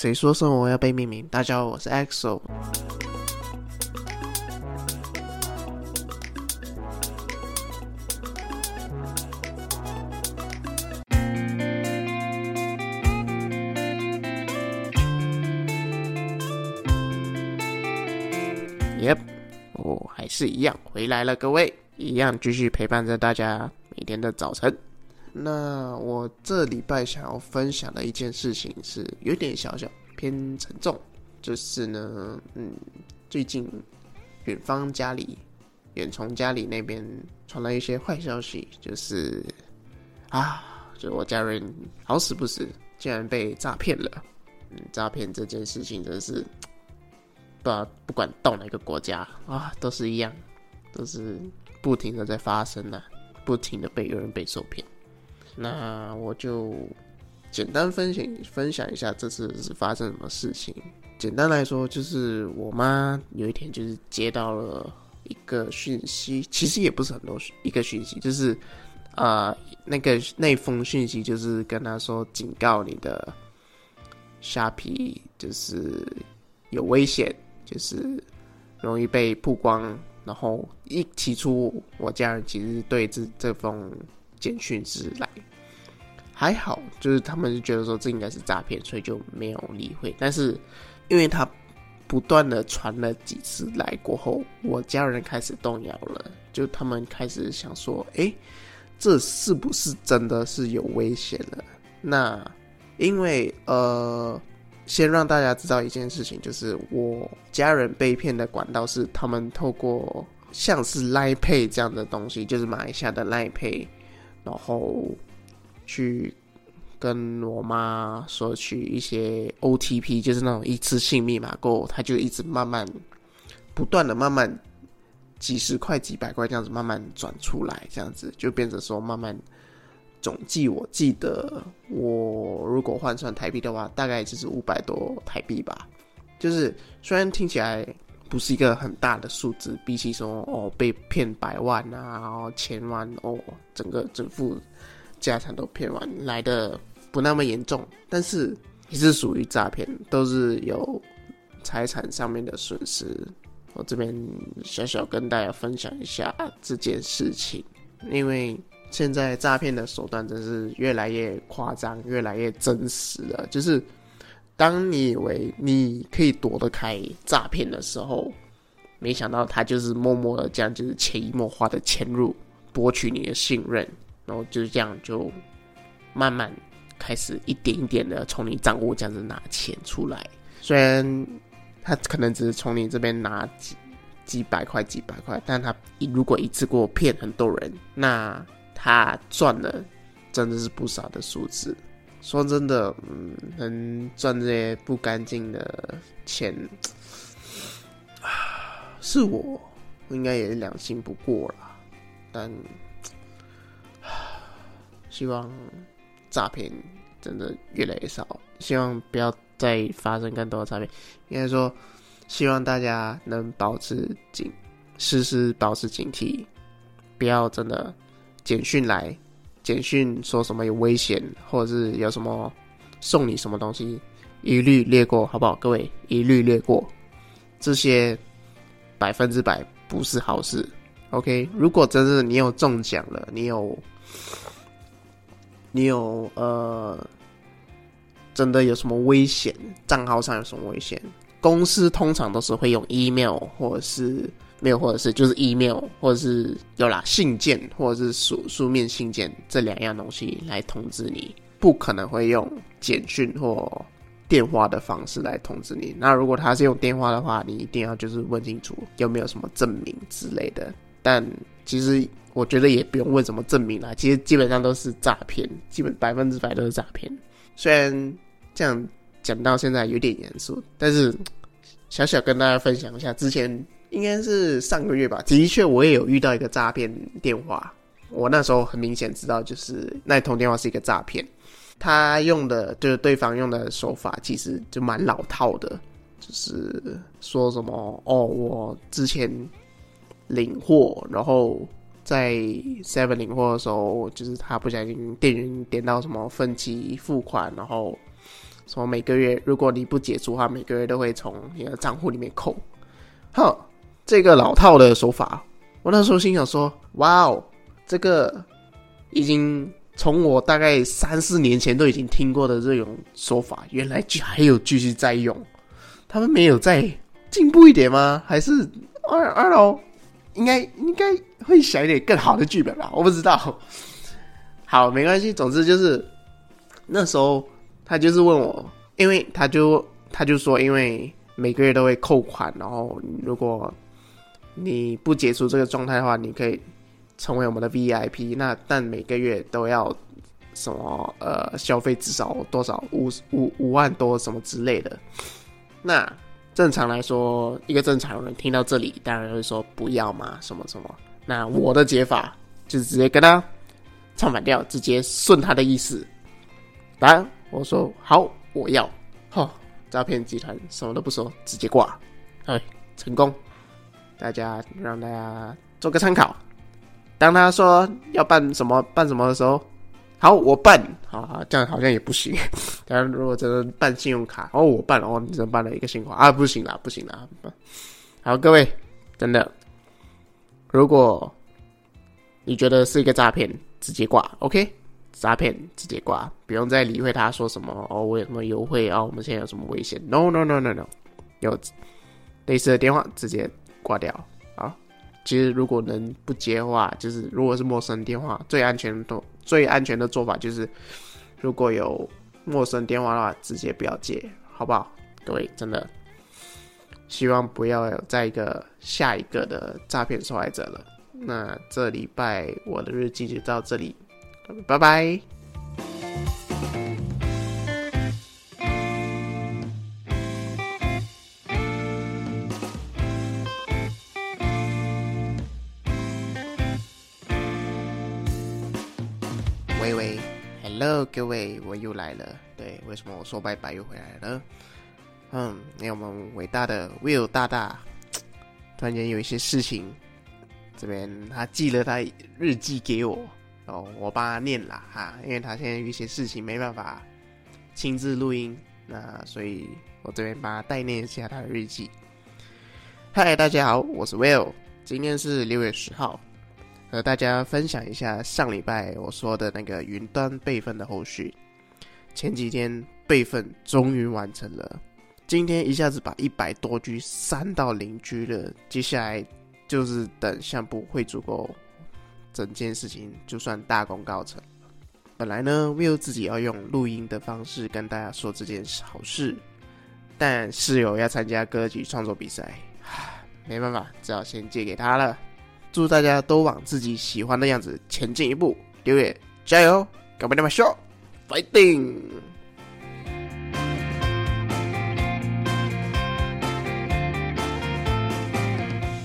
谁说生活要被命名？大家好，我是 EXO。Yep，我还是一样回来了，各位，一样继续陪伴着大家每天的早晨。那我这礼拜想要分享的一件事情是有点小小偏沉重，就是呢，嗯，最近远方家里，远从家里那边传来一些坏消息，就是啊，就我家人好死不死竟然被诈骗了。嗯，诈骗这件事情真是。不不管到哪个国家啊，都是一样，都是不停的在发生呢，不停的被有人被受骗。那我就简单分享分享一下这次是发生什么事情。简单来说，就是我妈有一天就是接到了一个讯息，其实也不是很多一个讯息，就是啊那个那封讯息就是跟她说警告你的虾皮就是有危险。就是容易被曝光，然后一提出我家人其实对这这封简讯之来还好，就是他们就觉得说这应该是诈骗，所以就没有理会。但是因为他不断的传了几次来过后，我家人开始动摇了，就他们开始想说，哎，这是不是真的是有危险了？那因为呃。先让大家知道一件事情，就是我家人被骗的管道是他们透过像是 Line Pay 这样的东西，就是马来西亚的 Line Pay，然后去跟我妈索取一些 OTP，就是那种一次性密码后，他就一直慢慢不断的慢慢几十块几百块这样子慢慢转出来，这样子就变成说慢慢。总计我记得，我如果换算台币的话，大概就是五百多台币吧。就是虽然听起来不是一个很大的数字，比起说哦被骗百万啊，然后千万哦，整个整副家产都骗完来的不那么严重，但是也是属于诈骗，都是有财产上面的损失。我这边小小跟大家分享一下这件事情，因为。现在诈骗的手段真是越来越夸张，越来越真实了。就是当你以为你可以躲得开诈骗的时候，没想到他就是默默的这样，就是潜移默化的潜入，博取你的信任，然后就是这样就慢慢开始一点一点的从你账户这样子拿钱出来。虽然他可能只是从你这边拿几几百块、几百块，但他如果一次过骗很多人，那他赚了，真的是不少的数字。说真的，嗯，能赚这些不干净的钱，是我，应该也是良心不过了。但，希望诈骗真的越来越少，希望不要再发生更多的诈骗。应该说，希望大家能保持警，时时保持警惕，不要真的。简讯来，简讯说什么有危险，或者是有什么送你什么东西，一律略过，好不好？各位，一律略过，这些百分之百不是好事。OK，如果真是你有中奖了，你有，你有呃，真的有什么危险，账号上有什么危险，公司通常都是会用 email 或者是。没有，或者是就是 email，或者是有啦信件，或者是书书面信件这两样东西来通知你，不可能会用简讯或电话的方式来通知你。那如果他是用电话的话，你一定要就是问清楚有没有什么证明之类的。但其实我觉得也不用问什么证明啦，其实基本上都是诈骗，基本百分之百都是诈骗。虽然这样讲到现在有点严肃，但是小小跟大家分享一下之前。应该是上个月吧，的确我也有遇到一个诈骗电话，我那时候很明显知道，就是那通电话是一个诈骗，他用的就是对方用的手法，其实就蛮老套的，就是说什么哦，我之前领货，然后在 Seven 领货的时候，就是他不小心店员点到什么分期付款，然后说每个月如果你不解除的话，每个月都会从你的账户里面扣。哼，这个老套的手法，我那时候心想说：哇哦，这个已经从我大概三四年前都已经听过的这种说法，原来就还有继续在用。他们没有再进步一点吗？还是二二楼应该应该会想一点更好的剧本吧？我不知道。好，没关系，总之就是那时候他就是问我，因为他就他就说，因为每个月都会扣款，然后如果你不解除这个状态的话，你可以成为我们的 VIP。那但每个月都要什么呃消费至少多少五五五万多什么之类的。那正常来说，一个正常人听到这里，当然会说不要嘛，什么什么。那我的解法就是直接跟他唱反调，直接顺他的意思。当然，我说好，我要。好，诈骗集团什么都不说，直接挂。哎，成功！大家让大家做个参考。当他说要办什么办什么的时候。好，我办，好好，这样好像也不行。但如果真的办信用卡，哦，我办，哦，你真办了一个信用卡啊，不行啦，不行啦。好，各位，真的，如果你觉得是一个诈骗，直接挂，OK？诈骗直接挂，不用再理会他说什么哦，我有什么优惠啊？我们现在有什么危险？No，No，No，No，No，有类似的电话直接挂掉啊。其实如果能不接话，就是如果是陌生电话，最安全的。最安全的做法就是，如果有陌生电话的话，直接不要接，好不好？各位，真的希望不要有再一个下一个的诈骗受害者了。那这礼拜我的日记就到这里，拜拜。各位，我又来了。对，为什么我说拜拜又回来了？嗯，因为我们伟大的 Will 大大突然间有一些事情，这边他寄了他日记给我，然后我帮他念了哈，因为他现在有一些事情没办法亲自录音，那所以我这边帮他代念一下他的日记。嗨，大家好，我是 Will，今天是六月十号。和大家分享一下上礼拜我说的那个云端备份的后续。前几天备份终于完成了，今天一下子把一百多 G 删到零 G 了。接下来就是等相簿会足够，整件事情就算大功告成。本来呢，Will 自己要用录音的方式跟大家说这件好事，但室友要参加歌曲创作比赛，没办法，只好先借给他了。祝大家都往自己喜欢的样子前进一步，六月加油，干杯！那么笑，fighting！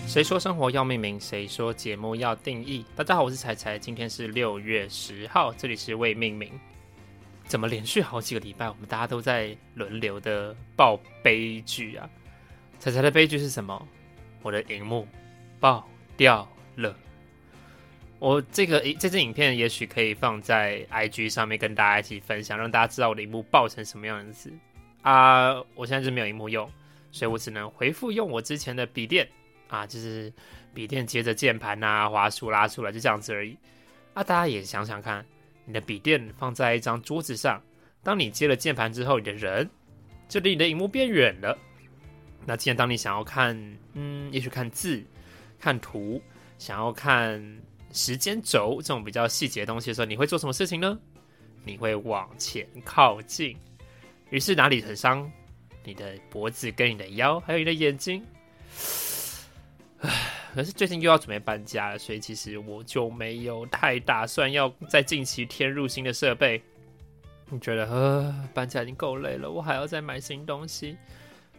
谁说生活要命名？谁说节目要定义？大家好，我是彩彩，今天是六月十号，这里是未命名。怎么连续好几个礼拜，我们大家都在轮流的爆悲剧啊？彩彩的悲剧是什么？我的荧幕爆掉。了，我这个这支影片也许可以放在 IG 上面跟大家一起分享，让大家知道我的荧幕爆成什么样子啊！我现在是没有荧幕用，所以我只能回复用我之前的笔电啊，就是笔电接着键盘啊、滑鼠拉出来，就这样子而已啊！大家也想想看，你的笔电放在一张桌子上，当你接了键盘之后，你的人就离你的荧幕变远了。那既然当你想要看，嗯，也许看字、看图。想要看时间轴这种比较细节的东西的时候，你会做什么事情呢？你会往前靠近，于是哪里很伤？你的脖子、跟你的腰，还有你的眼睛。可是最近又要准备搬家了，所以其实我就没有太打算要在近期添入新的设备。你觉得，呃，搬家已经够累了，我还要再买新东西。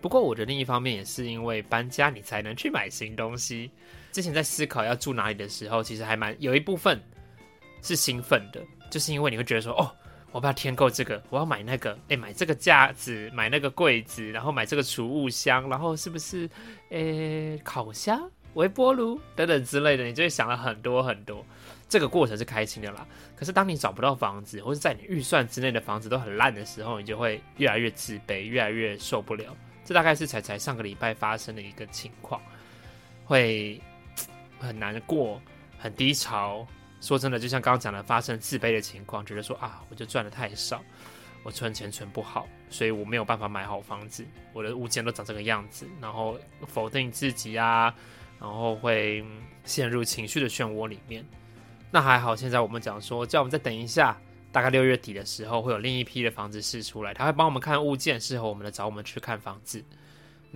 不过我的另一方面也是因为搬家，你才能去买新东西。之前在思考要住哪里的时候，其实还蛮有一部分是兴奋的，就是因为你会觉得说，哦，我不要添购这个，我要买那个，哎，买这个架子，买那个柜子，然后买这个储物箱，然后是不是，诶，烤箱、微波炉等等之类的，你就会想了很多很多。这个过程是开心的啦。可是当你找不到房子，或者在你预算之内的房子都很烂的时候，你就会越来越自卑，越来越受不了。这大概是彩彩上个礼拜发生的一个情况，会很难过，很低潮。说真的，就像刚刚讲的，发生自卑的情况，觉得说啊，我就赚的太少，我存钱存不好，所以我没有办法买好房子，我的物件都长这个样子，然后否定自己啊，然后会陷入情绪的漩涡里面。那还好，现在我们讲说，叫我们再等一下，大概六月底的时候，会有另一批的房子试出来，他会帮我们看物件，适合我们的，找我们去看房子。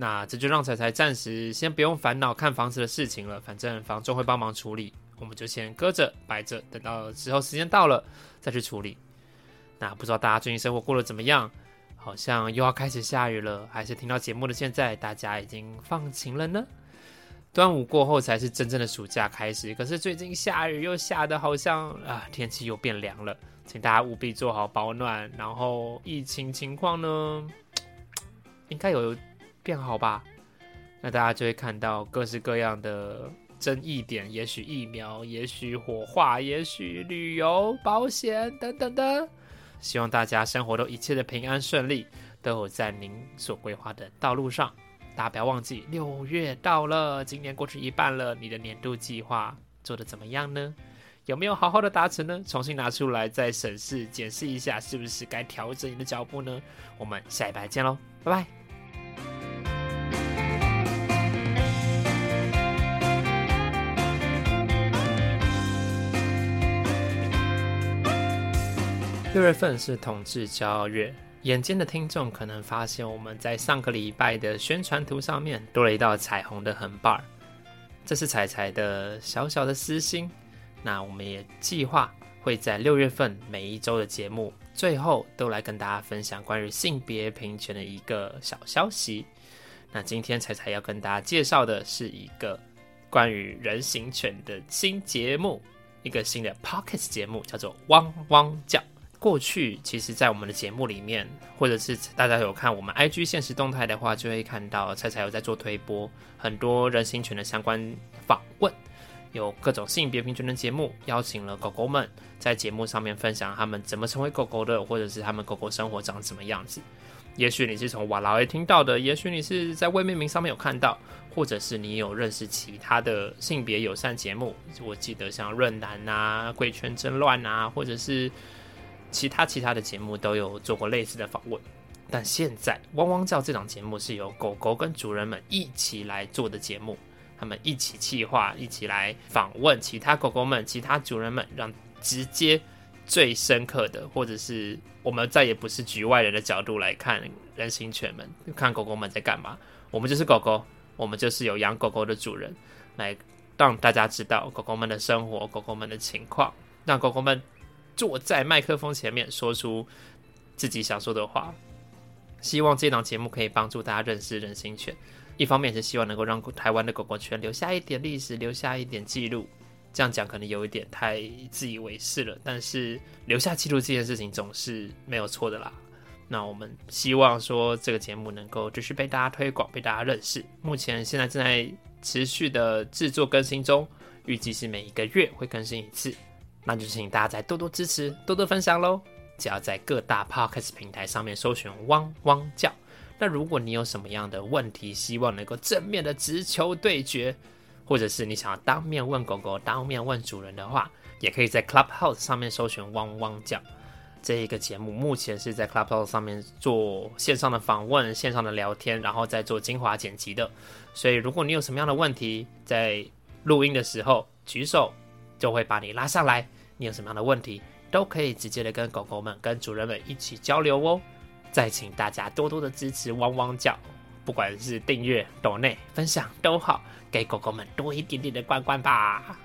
那这就让彩彩暂时先不用烦恼看房子的事情了，反正房仲会帮忙处理。我们就先搁着摆着，等到之后时间到了再去处理。那不知道大家最近生活过得怎么样？好像又要开始下雨了，还是听到节目的现在大家已经放晴了呢？端午过后才是真正的暑假开始，可是最近下雨又下的好像啊，天气又变凉了，请大家务必做好保暖。然后疫情情况呢，应该有变好吧？那大家就会看到各式各样的。争议点，也许疫苗，也许火化，也许旅游保险等等的。希望大家生活都一切的平安顺利，都有在您所规划的道路上。大家不要忘记，六月到了，今年过去一半了，你的年度计划做的怎么样呢？有没有好好的达成呢？重新拿出来再审视、检视一下，是不是该调整你的脚步呢？我们下一拜见喽，拜拜。六月份是同志骄傲月，眼尖的听众可能发现我们在上个礼拜的宣传图上面多了一道彩虹的横把，这是彩彩的小小的私心。那我们也计划会在六月份每一周的节目最后都来跟大家分享关于性别平权的一个小消息。那今天彩彩要跟大家介绍的是一个关于人形犬的新节目，一个新的 Pocket 节目，叫做汪汪叫。过去其实，在我们的节目里面，或者是大家有看我们 IG 现实动态的话，就会看到彩彩有在做推播很多人形犬的相关访问，有各种性别平权的节目，邀请了狗狗们在节目上面分享他们怎么成为狗狗的，或者是他们狗狗生活长什么样子。也许你是从瓦劳 A 听到的，也许你是在未命名上面有看到，或者是你有认识其他的性别友善节目。我记得像润南啊、贵圈争乱啊，或者是。其他其他的节目都有做过类似的访问，但现在《汪汪叫》这档节目是由狗狗跟主人们一起来做的节目，他们一起企划，一起来访问其他狗狗们、其他主人们，让直接最深刻的，或者是我们再也不是局外人的角度来看人形犬们，看狗狗们在干嘛。我们就是狗狗，我们就是有养狗狗的主人，来让大家知道狗狗们的生活、狗狗们的情况，让狗狗们。坐在麦克风前面说出自己想说的话，希望这档节目可以帮助大家认识人形犬。一方面是希望能够让台湾的狗狗圈留下一点历史，留下一点记录。这样讲可能有一点太自以为是了，但是留下记录这件事情总是没有错的啦。那我们希望说这个节目能够继续被大家推广，被大家认识。目前现在正在持续的制作更新中，预计是每一个月会更新一次。那就请大家再多多支持，多多分享喽！只要在各大 podcast 平台上面搜寻“汪汪叫”。那如果你有什么样的问题，希望能够正面的直球对决，或者是你想要当面问狗狗、当面问主人的话，也可以在 Clubhouse 上面搜寻“汪汪叫”这一个节目。目前是在 Clubhouse 上面做线上的访问、线上的聊天，然后再做精华剪辑的。所以如果你有什么样的问题，在录音的时候举手。就会把你拉上来，你有什么样的问题，都可以直接的跟狗狗们、跟主人们一起交流哦。再请大家多多的支持汪汪叫，不管是订阅、抖内、分享都好，给狗狗们多一点点的关关吧。